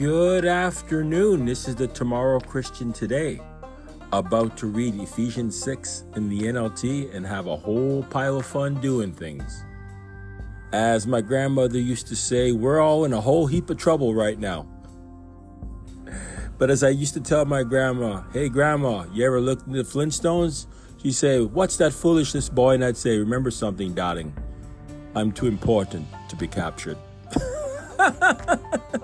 Good afternoon. This is the Tomorrow Christian Today. About to read Ephesians 6 in the NLT and have a whole pile of fun doing things. As my grandmother used to say, we're all in a whole heap of trouble right now. But as I used to tell my grandma, hey grandma, you ever looked at the Flintstones? She'd say, what's that foolishness, boy? And I'd say, remember something, darling. I'm too important to be captured.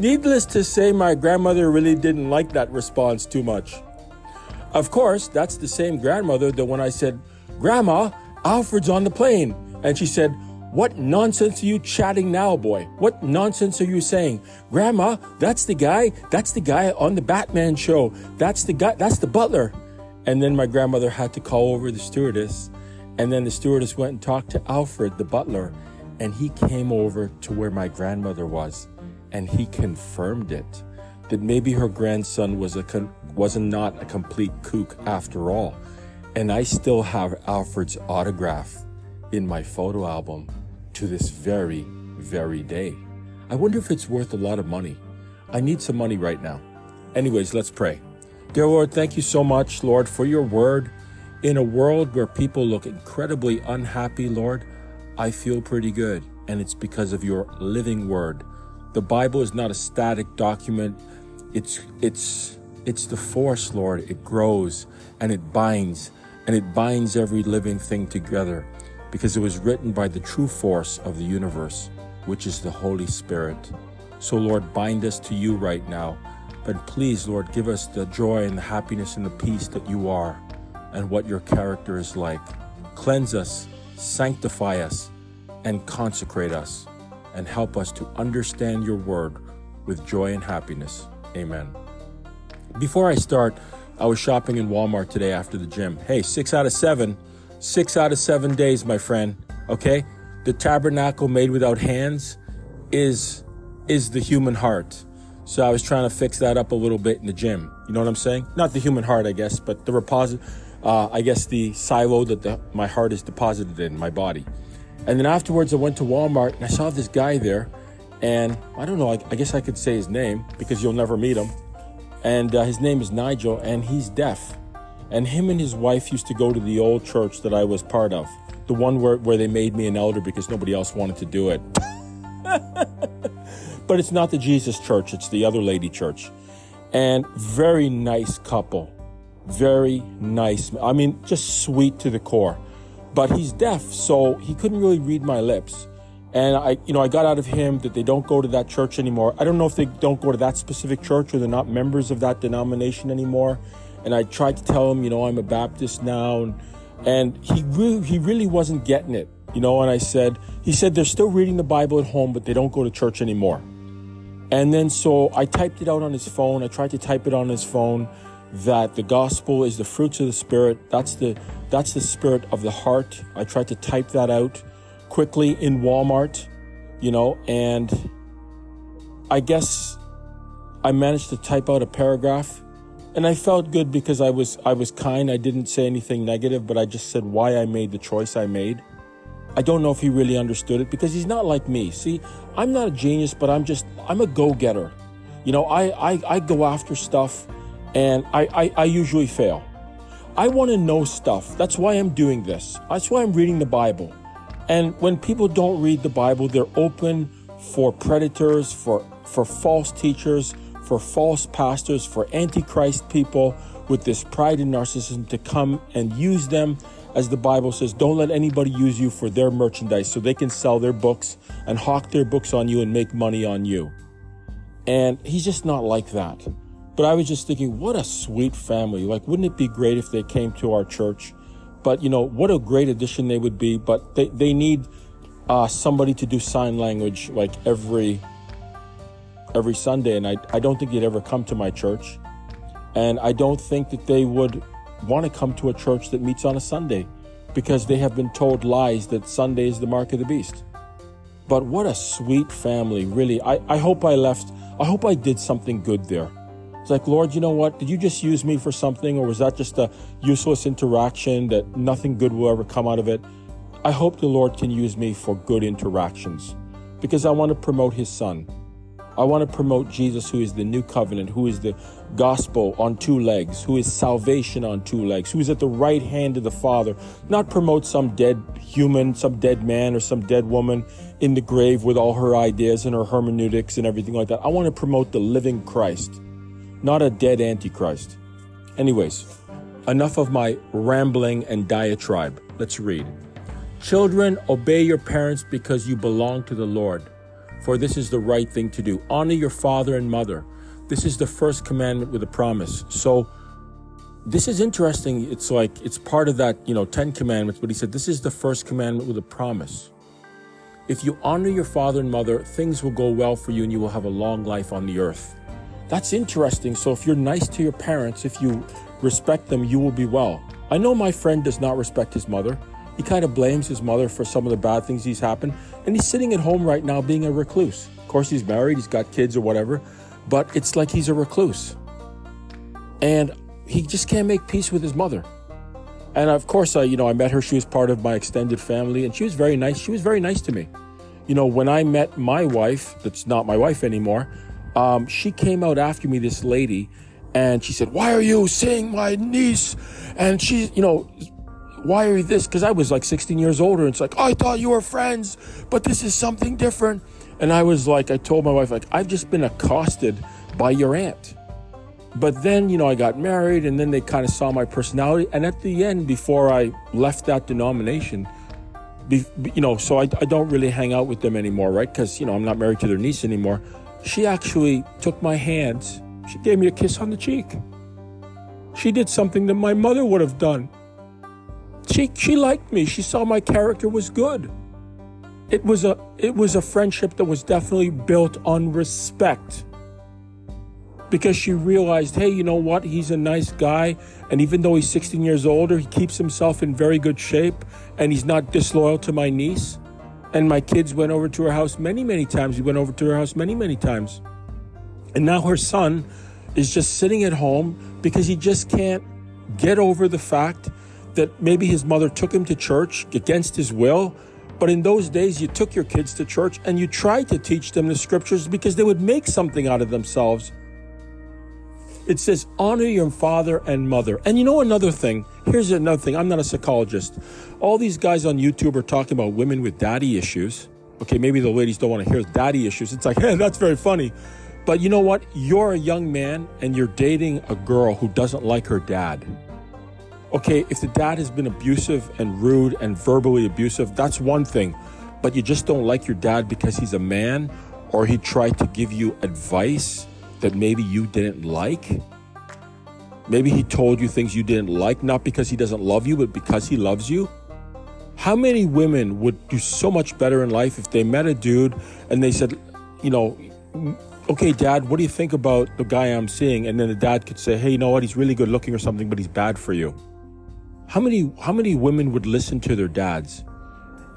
Needless to say, my grandmother really didn't like that response too much. Of course, that's the same grandmother that when I said, Grandma, Alfred's on the plane. And she said, What nonsense are you chatting now, boy? What nonsense are you saying? Grandma, that's the guy, that's the guy on the Batman show. That's the guy, that's the butler. And then my grandmother had to call over the stewardess. And then the stewardess went and talked to Alfred, the butler. And he came over to where my grandmother was. And he confirmed it that maybe her grandson was a con- was not a complete kook after all and I still have Alfred's autograph in my photo album to this very, very day. I wonder if it's worth a lot of money. I need some money right now. Anyways, let's pray. Dear Lord, thank you so much, Lord, for your word. In a world where people look incredibly unhappy, Lord, I feel pretty good, and it's because of your living word. The Bible is not a static document. It's it's it's the force, Lord. It grows and it binds and it binds every living thing together because it was written by the true force of the universe, which is the Holy Spirit. So, Lord, bind us to you right now. But please, Lord, give us the joy and the happiness and the peace that you are and what your character is like. Cleanse us, sanctify us, and consecrate us, and help us to understand your word with joy and happiness. Amen. Before I start, I was shopping in Walmart today after the gym. Hey, six out of seven, six out of seven days, my friend. Okay? The tabernacle made without hands is is the human heart. So I was trying to fix that up a little bit in the gym. You know what I'm saying? Not the human heart, I guess, but the reposit, uh, I guess the silo that the, my heart is deposited in my body. And then afterwards, I went to Walmart and I saw this guy there, and I don't know. I, I guess I could say his name because you'll never meet him and uh, his name is Nigel, and he's deaf. And him and his wife used to go to the old church that I was part of, the one where, where they made me an elder because nobody else wanted to do it. but it's not the Jesus church, it's the other lady church. And very nice couple. Very nice. I mean, just sweet to the core. But he's deaf, so he couldn't really read my lips. And I, you know, I got out of him that they don't go to that church anymore. I don't know if they don't go to that specific church or they're not members of that denomination anymore. And I tried to tell him, you know, I'm a Baptist now, and, and he really, he really wasn't getting it, you know. And I said, he said they're still reading the Bible at home, but they don't go to church anymore. And then so I typed it out on his phone. I tried to type it on his phone that the gospel is the fruits of the spirit. That's the that's the spirit of the heart. I tried to type that out quickly in Walmart, you know, and I guess I managed to type out a paragraph and I felt good because I was I was kind. I didn't say anything negative, but I just said why I made the choice I made. I don't know if he really understood it because he's not like me. See, I'm not a genius, but I'm just I'm a go-getter. You know, I I, I go after stuff and I, I, I usually fail. I want to know stuff. That's why I'm doing this. That's why I'm reading the Bible. And when people don't read the Bible, they're open for predators, for, for false teachers, for false pastors, for antichrist people with this pride and narcissism to come and use them. As the Bible says, don't let anybody use you for their merchandise so they can sell their books and hawk their books on you and make money on you. And he's just not like that. But I was just thinking, what a sweet family. Like, wouldn't it be great if they came to our church? But, you know, what a great addition they would be. But they, they need uh, somebody to do sign language like every every Sunday. And I, I don't think they'd ever come to my church. And I don't think that they would want to come to a church that meets on a Sunday because they have been told lies that Sunday is the mark of the beast. But what a sweet family, really. I, I hope I left, I hope I did something good there. It's like, Lord, you know what? Did you just use me for something, or was that just a useless interaction that nothing good will ever come out of it? I hope the Lord can use me for good interactions, because I want to promote his son. I want to promote Jesus, who is the new covenant, who is the gospel on two legs, who is salvation on two legs, who is at the right hand of the Father, not promote some dead human, some dead man, or some dead woman in the grave with all her ideas and her hermeneutics and everything like that. I want to promote the living Christ, not a dead antichrist. Anyways, enough of my rambling and diatribe. Let's read. Children, obey your parents because you belong to the Lord for this is the right thing to do. Honor your father and mother. This is the first commandment with a promise. So, this is interesting. It's like it's part of that, you know, 10 commandments, but he said this is the first commandment with a promise. If you honor your father and mother, things will go well for you and you will have a long life on the earth. That's interesting. So, if you're nice to your parents, if you respect them, you will be well. I know my friend does not respect his mother. He kind of blames his mother for some of the bad things he's happened, and he's sitting at home right now being a recluse. Of course, he's married, he's got kids or whatever, but it's like he's a recluse. And he just can't make peace with his mother. And of course, I, you know, I met her. She was part of my extended family, and she was very nice. She was very nice to me. You know, when I met my wife, that's not my wife anymore, um, she came out after me, this lady, and she said, Why are you seeing my niece? And she, you know, why are you this? Because I was like 16 years older. And it's like, oh, I thought you were friends, but this is something different. And I was like, I told my wife, like, I've just been accosted by your aunt. But then, you know, I got married and then they kind of saw my personality. And at the end, before I left that denomination, be, you know, so I, I don't really hang out with them anymore, right? Because, you know, I'm not married to their niece anymore. She actually took my hands. She gave me a kiss on the cheek. She did something that my mother would have done. She she liked me. She saw my character was good. It was a it was a friendship that was definitely built on respect. Because she realized, hey, you know what? He's a nice guy, and even though he's 16 years older, he keeps himself in very good shape, and he's not disloyal to my niece. And my kids went over to her house many, many times. He went over to her house many, many times. And now her son is just sitting at home because he just can't get over the fact that maybe his mother took him to church against his will. But in those days, you took your kids to church and you tried to teach them the scriptures because they would make something out of themselves. It says, honor your father and mother. And you know another thing? Here's another thing. I'm not a psychologist. All these guys on YouTube are talking about women with daddy issues. Okay, maybe the ladies don't want to hear daddy issues. It's like, hey, that's very funny. But you know what? You're a young man and you're dating a girl who doesn't like her dad okay, if the dad has been abusive and rude and verbally abusive, that's one thing. But you just don't like your dad because he's a man or he tried to give you advice that maybe you didn't like. Maybe he told you things you didn't like, not because he doesn't love you, but because he loves you. How many women would do so much better in life if they met a dude and they said, you know, okay, dad, what do you think about the guy I'm seeing? And then the dad could say, hey, you know what? He's really good looking or something, but he's bad for you. How many how many women would listen to their dads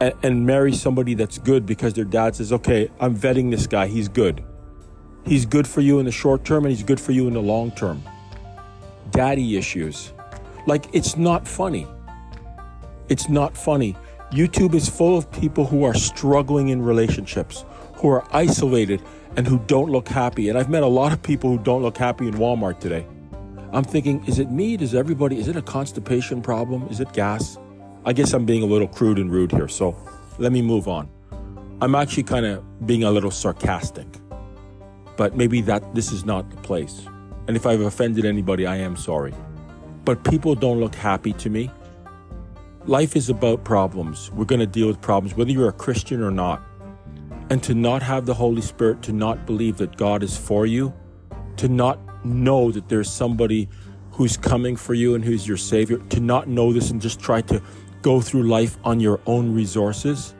and, and marry somebody that's good because their dad says, "Okay, I'm vetting this guy. He's good. He's good for you in the short term and he's good for you in the long term." Daddy issues. Like it's not funny. It's not funny. YouTube is full of people who are struggling in relationships, who are isolated and who don't look happy. And I've met a lot of people who don't look happy in Walmart today. I'm thinking, is it me? Does everybody, is it a constipation problem? Is it gas? I guess I'm being a little crude and rude here, so let me move on. I'm actually kind of being a little sarcastic, but maybe that this is not the place. And if I've offended anybody, I am sorry. But people don't look happy to me. Life is about problems. We're going to deal with problems, whether you're a Christian or not. And to not have the Holy Spirit, to not believe that God is for you, to not know that there's somebody who's coming for you and who's your savior, to not know this and just try to go through life on your own resources,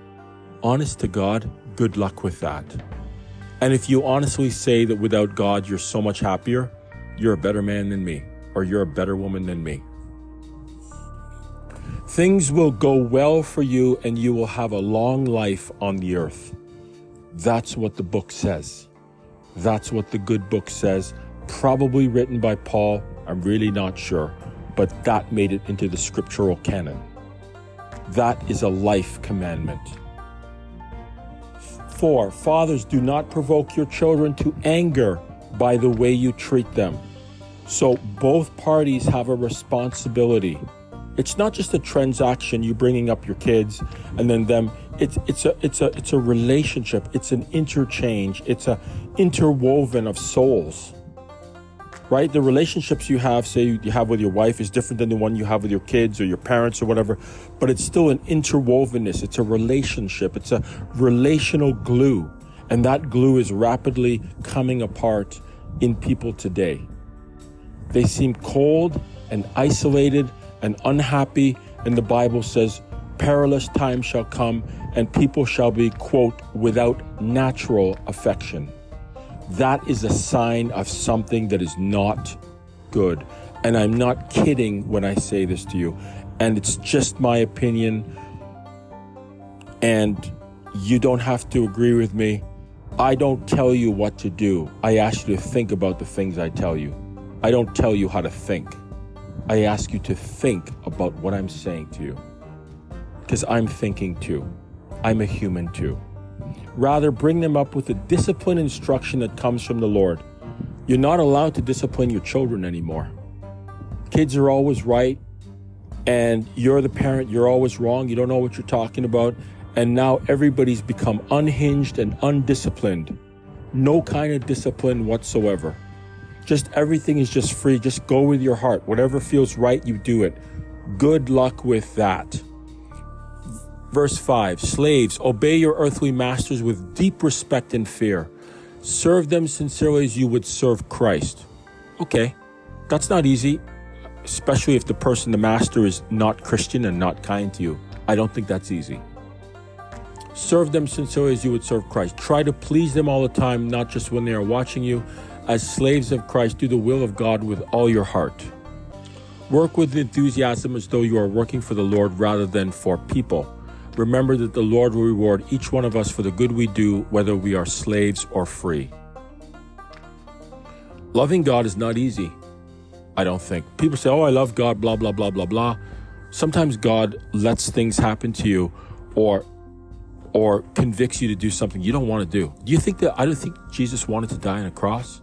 honest to God, good luck with that. And if you honestly say that without God you're so much happier, you're a better man than me, or you're a better woman than me. Things will go well for you and you will have a long life on the earth. That's what the book says. That's what the good book says probably written by Paul. I'm really not sure, but that made it into the scriptural canon. That is a life commandment. 4 Fathers, do not provoke your children to anger by the way you treat them. So both parties have a responsibility. It's not just a transaction, you bringing up your kids and then them. It's it's a it's a it's a relationship. It's an interchange. It's a interwoven of souls. Right? The relationships you have, say you have with your wife, is different than the one you have with your kids or your parents or whatever, but it's still an interwovenness. It's a relationship. It's a relational glue. And that glue is rapidly coming apart in people today. They seem cold and isolated and unhappy, and the Bible says, perilous times shall come, and people shall be, quote, without natural affection. That is a sign of something that is not good. And I'm not kidding when I say this to you. And it's just my opinion. And you don't have to agree with me. I don't tell you what to do. I ask you to think about the things I tell you. I don't tell you how to think. I ask you to think about what I'm saying to you. Because I'm thinking too. I'm a human too. Rather, bring them up with the discipline instruction that comes from the Lord. You're not allowed to discipline your children anymore. Kids are always right, and you're the parent, you're always wrong. You don't know what you're talking about. And now everybody's become unhinged and undisciplined. No kind of discipline whatsoever. Just everything is just free. Just go with your heart. Whatever feels right, you do it. Good luck with that. Verse 5 Slaves, obey your earthly masters with deep respect and fear. Serve them sincerely as you would serve Christ. Okay, that's not easy, especially if the person, the master, is not Christian and not kind to you. I don't think that's easy. Serve them sincerely as you would serve Christ. Try to please them all the time, not just when they are watching you. As slaves of Christ, do the will of God with all your heart. Work with enthusiasm as though you are working for the Lord rather than for people. Remember that the Lord will reward each one of us for the good we do, whether we are slaves or free. Loving God is not easy, I don't think. People say, oh, I love God, blah, blah, blah, blah, blah. Sometimes God lets things happen to you or or convicts you to do something you don't want to do. Do you think that I don't think Jesus wanted to die on a cross?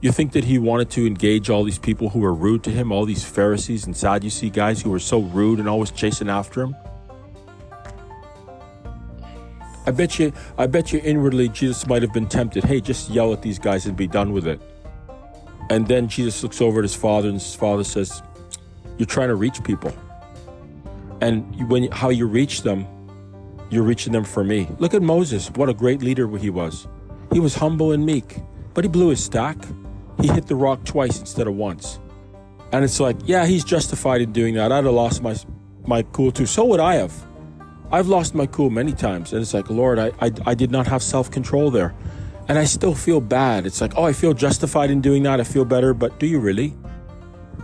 You think that he wanted to engage all these people who were rude to him, all these Pharisees and Sadducee guys who were so rude and always chasing after him? I bet you I bet you inwardly Jesus might have been tempted, hey, just yell at these guys and be done with it. And then Jesus looks over at his father and his father says, You're trying to reach people. And when how you reach them you're reaching them for me. Look at Moses. What a great leader he was. He was humble and meek, but he blew his stack. He hit the rock twice instead of once. And it's like, yeah, he's justified in doing that. I'd have lost my my cool too. So would I have. I've lost my cool many times. And it's like, Lord, I, I, I did not have self control there. And I still feel bad. It's like, oh, I feel justified in doing that. I feel better. But do you really?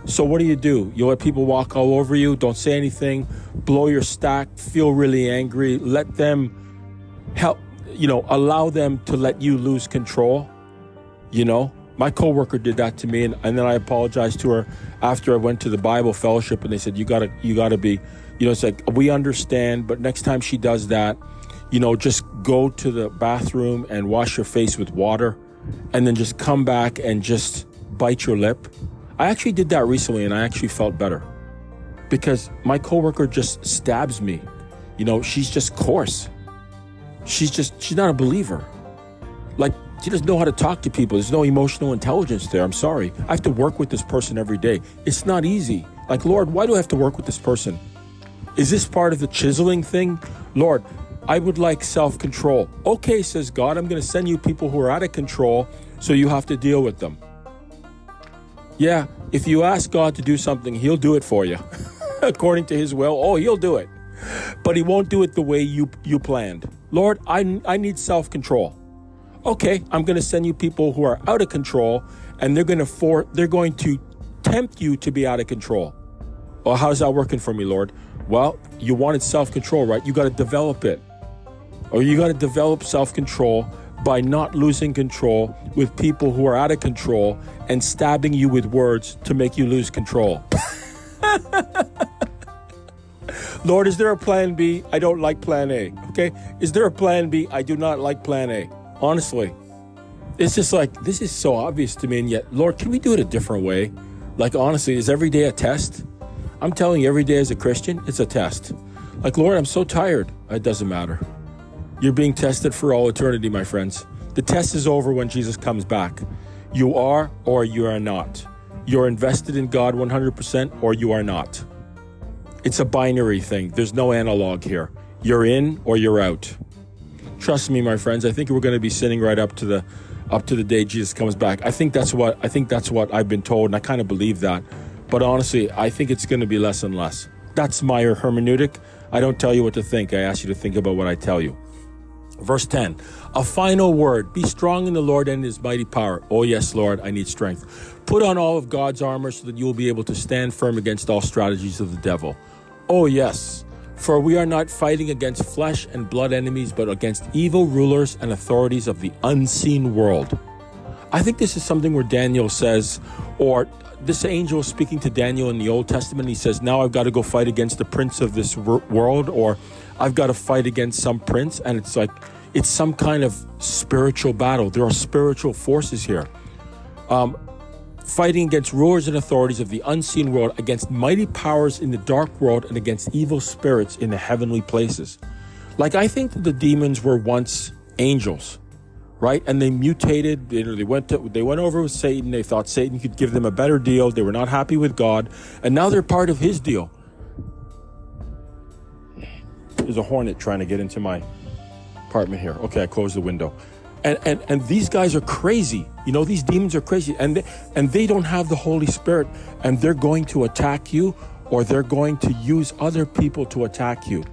So what do you do? You let people walk all over you, don't say anything, blow your stack, feel really angry, let them help, you know, allow them to let you lose control. You know, my coworker did that to me and, and then I apologized to her after I went to the Bible fellowship and they said, You gotta you gotta be you know, it's like we understand, but next time she does that, you know, just go to the bathroom and wash your face with water and then just come back and just bite your lip I actually did that recently and I actually felt better because my coworker just stabs me. You know, she's just coarse. She's just, she's not a believer. Like, she doesn't know how to talk to people. There's no emotional intelligence there. I'm sorry. I have to work with this person every day. It's not easy. Like, Lord, why do I have to work with this person? Is this part of the chiseling thing? Lord, I would like self control. Okay, says God, I'm going to send you people who are out of control, so you have to deal with them. Yeah, if you ask God to do something, He'll do it for you according to His will. Oh, He'll do it. But He won't do it the way you, you planned. Lord, I, I need self control. Okay, I'm going to send you people who are out of control and they're going to for, they're going to tempt you to be out of control. Well, how's that working for me, Lord? Well, you wanted self control, right? You got to develop it. Or you got to develop self control by not losing control with people who are out of control and stabbing you with words to make you lose control. Lord, is there a plan B? I don't like plan A. Okay? Is there a plan B? I do not like plan A. Honestly. It's just like, this is so obvious to me. And yet, Lord, can we do it a different way? Like, honestly, is every day a test? I'm telling you, every day as a Christian, it's a test. Like, Lord, I'm so tired. It doesn't matter. You're being tested for all eternity, my friends. The test is over when Jesus comes back. You are or you are not. You're invested in God 100% or you are not. It's a binary thing. There's no analog here. You're in or you're out. Trust me, my friends. I think we're going to be sitting right up to the up to the day Jesus comes back. I think that's what I think that's what I've been told, and I kind of believe that. But honestly, I think it's going to be less and less. That's my hermeneutic. I don't tell you what to think. I ask you to think about what I tell you. Verse 10, a final word. Be strong in the Lord and his mighty power. Oh, yes, Lord, I need strength. Put on all of God's armor so that you will be able to stand firm against all strategies of the devil. Oh, yes, for we are not fighting against flesh and blood enemies, but against evil rulers and authorities of the unseen world. I think this is something where Daniel says, or this angel is speaking to Daniel in the Old Testament. He says, Now I've got to go fight against the prince of this world, or I've got to fight against some prince. And it's like, it's some kind of spiritual battle. There are spiritual forces here. Um, fighting against rulers and authorities of the unseen world, against mighty powers in the dark world, and against evil spirits in the heavenly places. Like, I think that the demons were once angels, right? And they mutated. You know, they went to, they went over with Satan. They thought Satan could give them a better deal. They were not happy with God, and now they're part of His deal. There's a hornet trying to get into my apartment here. Okay, I closed the window. And, and and these guys are crazy. You know these demons are crazy. And they, and they don't have the holy spirit. And they're going to attack you or they're going to use other people to attack you.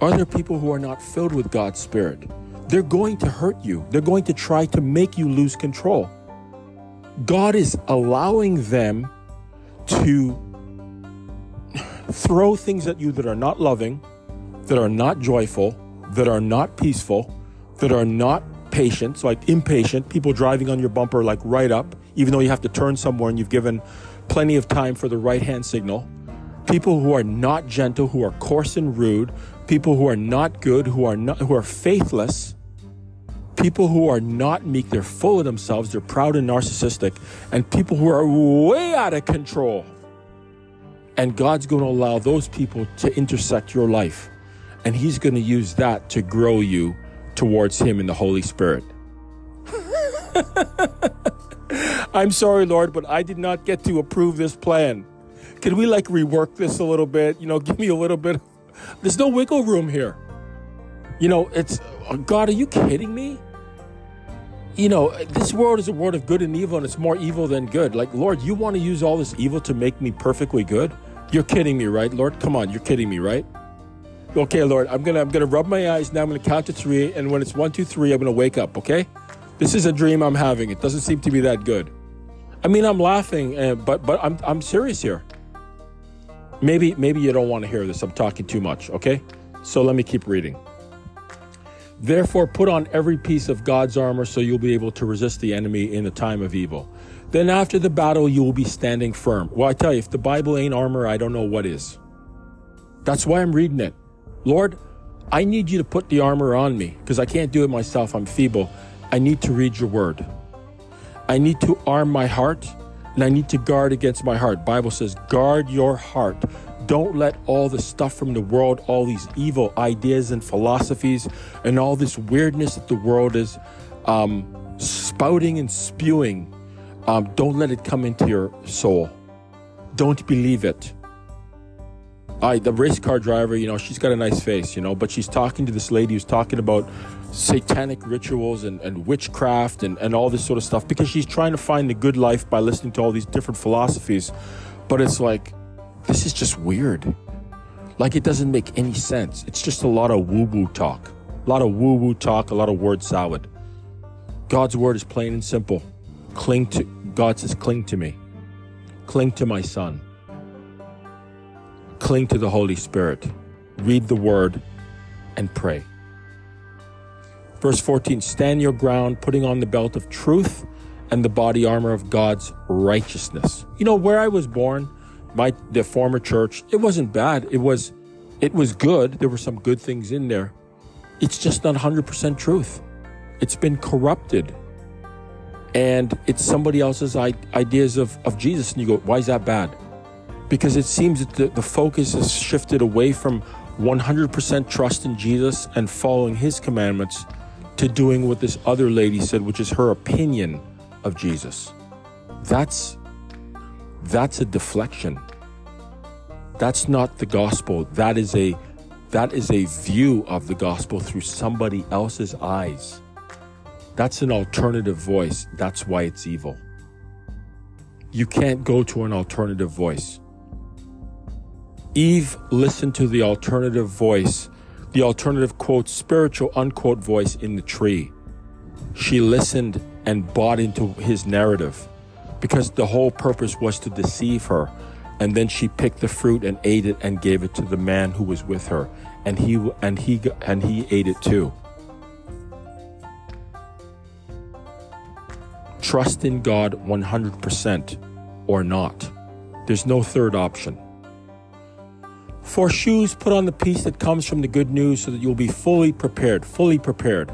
Other people who are not filled with god's spirit. They're going to hurt you. They're going to try to make you lose control. God is allowing them to throw things at you that are not loving that are not joyful that are not peaceful that are not patient, so like impatient, people driving on your bumper like right up, even though you have to turn somewhere and you've given plenty of time for the right hand signal. People who are not gentle, who are coarse and rude, people who are not good, who are not who are faithless, people who are not meek, they're full of themselves, they're proud and narcissistic, and people who are way out of control. And God's going to allow those people to intersect your life. And He's going to use that to grow you towards Him in the Holy Spirit. I'm sorry, Lord, but I did not get to approve this plan. Can we like rework this a little bit? You know, give me a little bit. There's no wiggle room here. You know, it's uh, God, are you kidding me? You know, this world is a world of good and evil, and it's more evil than good. Like, Lord, you want to use all this evil to make me perfectly good? You're kidding me, right, Lord? Come on, you're kidding me, right? Okay, Lord, I'm gonna I'm gonna rub my eyes now. I'm gonna count to three, and when it's one, two, three, I'm gonna wake up. Okay, this is a dream I'm having. It doesn't seem to be that good. I mean, I'm laughing, uh, but but I'm I'm serious here. Maybe maybe you don't want to hear this. I'm talking too much. Okay, so let me keep reading. Therefore, put on every piece of God's armor so you'll be able to resist the enemy in the time of evil. Then, after the battle, you will be standing firm. Well, I tell you, if the Bible ain't armor, I don't know what is. That's why I'm reading it. Lord, I need you to put the armor on me because I can't do it myself. I'm feeble. I need to read your word. I need to arm my heart and I need to guard against my heart. Bible says, guard your heart. Don't let all the stuff from the world, all these evil ideas and philosophies, and all this weirdness that the world is um, spouting and spewing, um, don't let it come into your soul. Don't believe it. I, the race car driver, you know, she's got a nice face, you know, but she's talking to this lady who's talking about satanic rituals and, and witchcraft and, and all this sort of stuff because she's trying to find the good life by listening to all these different philosophies. But it's like, this is just weird. Like, it doesn't make any sense. It's just a lot of woo woo talk, a lot of woo woo talk, a lot of word salad. God's word is plain and simple. Cling to, God says, cling to me, cling to my son Cling to the Holy Spirit, read the Word, and pray. Verse 14 Stand your ground, putting on the belt of truth and the body armor of God's righteousness. You know, where I was born, my the former church, it wasn't bad. It was It was good. There were some good things in there. It's just not 100% truth. It's been corrupted. And it's somebody else's ideas of, of Jesus. And you go, why is that bad? Because it seems that the, the focus has shifted away from 100% trust in Jesus and following his commandments to doing what this other lady said, which is her opinion of Jesus. That's that's a deflection. That's not the gospel. That is a that is a view of the gospel through somebody else's eyes. That's an alternative voice. That's why it's evil. You can't go to an alternative voice. Eve listened to the alternative voice, the alternative quote, spiritual unquote voice in the tree. She listened and bought into his narrative because the whole purpose was to deceive her. And then she picked the fruit and ate it and gave it to the man who was with her, and he and he and he ate it too. Trust in God 100% or not. There's no third option. For shoes, put on the piece that comes from the good news so that you'll be fully prepared. Fully prepared.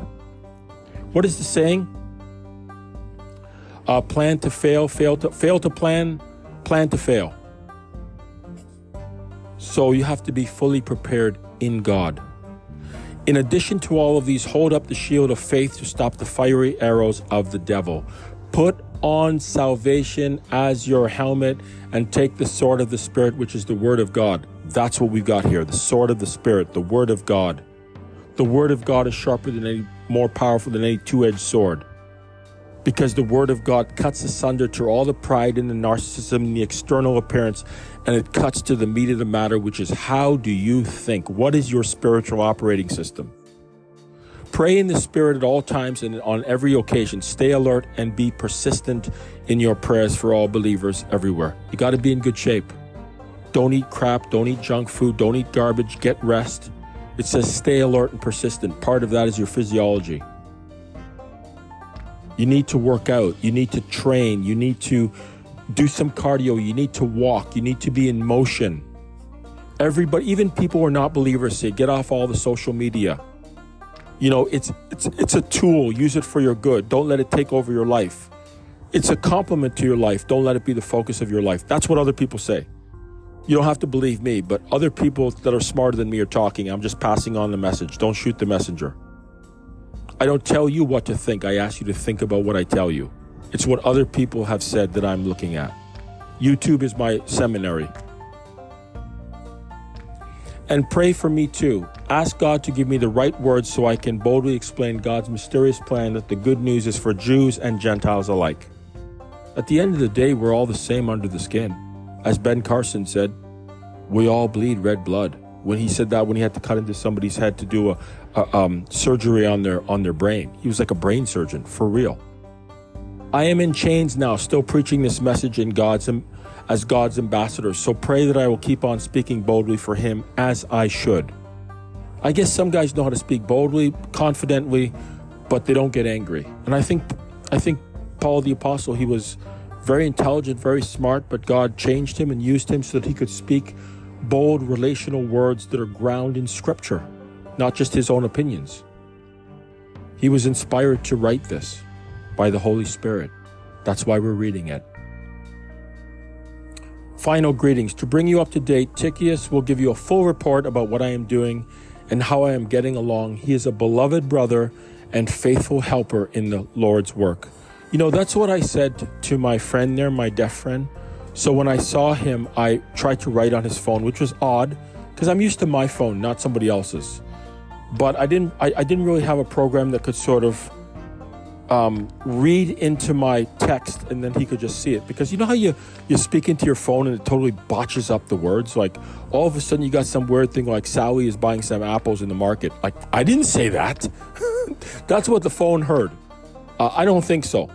What is the saying? Uh, plan to fail, fail to fail to plan, plan to fail. So you have to be fully prepared in God. In addition to all of these, hold up the shield of faith to stop the fiery arrows of the devil. Put on salvation as your helmet and take the sword of the Spirit, which is the Word of God. That's what we've got here the sword of the Spirit, the Word of God. The Word of God is sharper than any, more powerful than any two edged sword because the Word of God cuts asunder to all the pride and the narcissism and the external appearance, and it cuts to the meat of the matter, which is how do you think? What is your spiritual operating system? Pray in the Spirit at all times and on every occasion. Stay alert and be persistent in your prayers for all believers everywhere. You got to be in good shape. Don't eat crap, don't eat junk food, don't eat garbage, get rest. It says stay alert and persistent. Part of that is your physiology. You need to work out. You need to train. You need to do some cardio. You need to walk. You need to be in motion. Everybody, even people who are not believers, say, get off all the social media. You know, it's it's it's a tool. Use it for your good. Don't let it take over your life. It's a complement to your life. Don't let it be the focus of your life. That's what other people say. You don't have to believe me, but other people that are smarter than me are talking. I'm just passing on the message. Don't shoot the messenger. I don't tell you what to think. I ask you to think about what I tell you. It's what other people have said that I'm looking at. YouTube is my seminary. And pray for me too. Ask God to give me the right words so I can boldly explain God's mysterious plan that the good news is for Jews and Gentiles alike. At the end of the day, we're all the same under the skin. As Ben Carson said, we all bleed red blood. When he said that, when he had to cut into somebody's head to do a, a um, surgery on their on their brain, he was like a brain surgeon for real. I am in chains now, still preaching this message in God's as God's ambassador. So pray that I will keep on speaking boldly for Him as I should. I guess some guys know how to speak boldly, confidently, but they don't get angry. And I think I think Paul the apostle, he was very intelligent, very smart, but God changed him and used him so that he could speak bold relational words that are grounded in Scripture, not just his own opinions. He was inspired to write this by the Holy Spirit. That's why we're reading it. Final greetings. To bring you up to date, Tychicus will give you a full report about what I am doing and how I am getting along. He is a beloved brother and faithful helper in the Lord's work. You know, that's what I said to my friend there, my deaf friend. So when I saw him, I tried to write on his phone, which was odd because I'm used to my phone, not somebody else's. But I didn't. I, I didn't really have a program that could sort of um, read into my text and then he could just see it because you know how you you speak into your phone and it totally botches up the words like all of a sudden you got some weird thing like Sally is buying some apples in the market like I didn't say that that's what the phone heard uh, I don't think so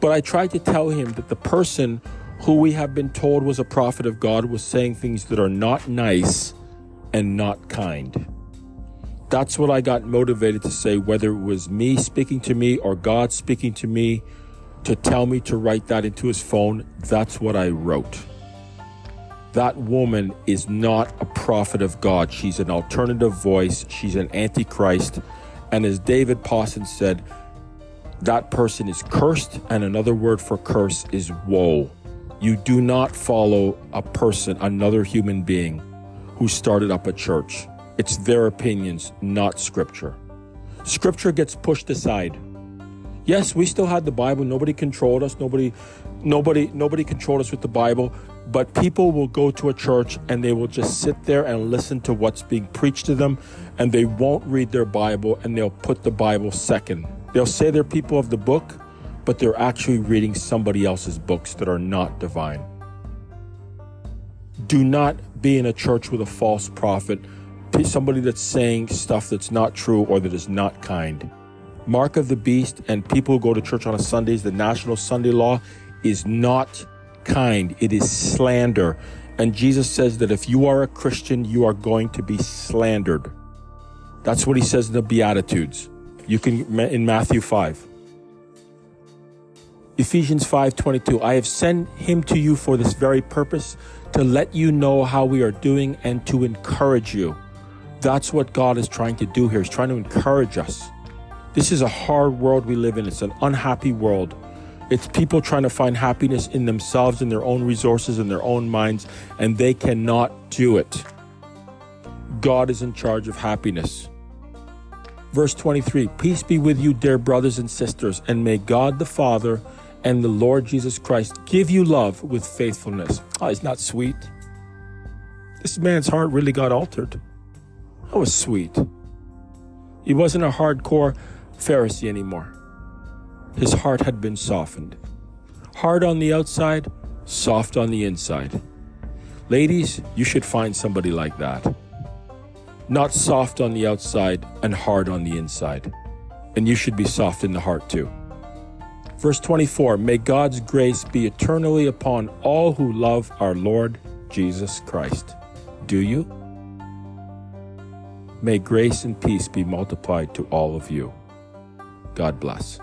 but I tried to tell him that the person who we have been told was a prophet of God, was saying things that are not nice and not kind. That's what I got motivated to say, whether it was me speaking to me or God speaking to me to tell me to write that into his phone. That's what I wrote. that woman is not a prophet of God. She's an alternative voice, she's an antichrist. And as David Pawson said, that person is cursed, and another word for curse is woe. You do not follow a person, another human being, who started up a church. It's their opinions, not scripture. Scripture gets pushed aside. Yes, we still had the Bible. Nobody controlled us. Nobody, nobody, nobody controlled us with the Bible. But people will go to a church and they will just sit there and listen to what's being preached to them, and they won't read their Bible and they'll put the Bible second. They'll say they're people of the book, but they're actually reading somebody else's books that are not divine. Do not be in a church with a false prophet, somebody that's saying stuff that's not true or that is not kind. Mark of the beast and people who go to church on a Sundays, the national Sunday law is not kind, it is slander. And Jesus says that if you are a Christian, you are going to be slandered. That's what he says in the Beatitudes. You can in Matthew 5. Ephesians 5:22 I have sent him to you for this very purpose to let you know how we are doing and to encourage you. That's what God is trying to do here. He's trying to encourage us. This is a hard world we live in. It's an unhappy world. It's people trying to find happiness in themselves, in their own resources, in their own minds, and they cannot do it. God is in charge of happiness. Verse 23 Peace be with you, dear brothers and sisters, and may God the Father and the Lord Jesus Christ give you love with faithfulness. Oh, it's not sweet. This man's heart really got altered. That was sweet. He wasn't a hardcore Pharisee anymore. His heart had been softened. Hard on the outside, soft on the inside. Ladies, you should find somebody like that not soft on the outside and hard on the inside. And you should be soft in the heart too. Verse 24 May God's grace be eternally upon all who love our Lord Jesus Christ. Do you? May grace and peace be multiplied to all of you. God bless.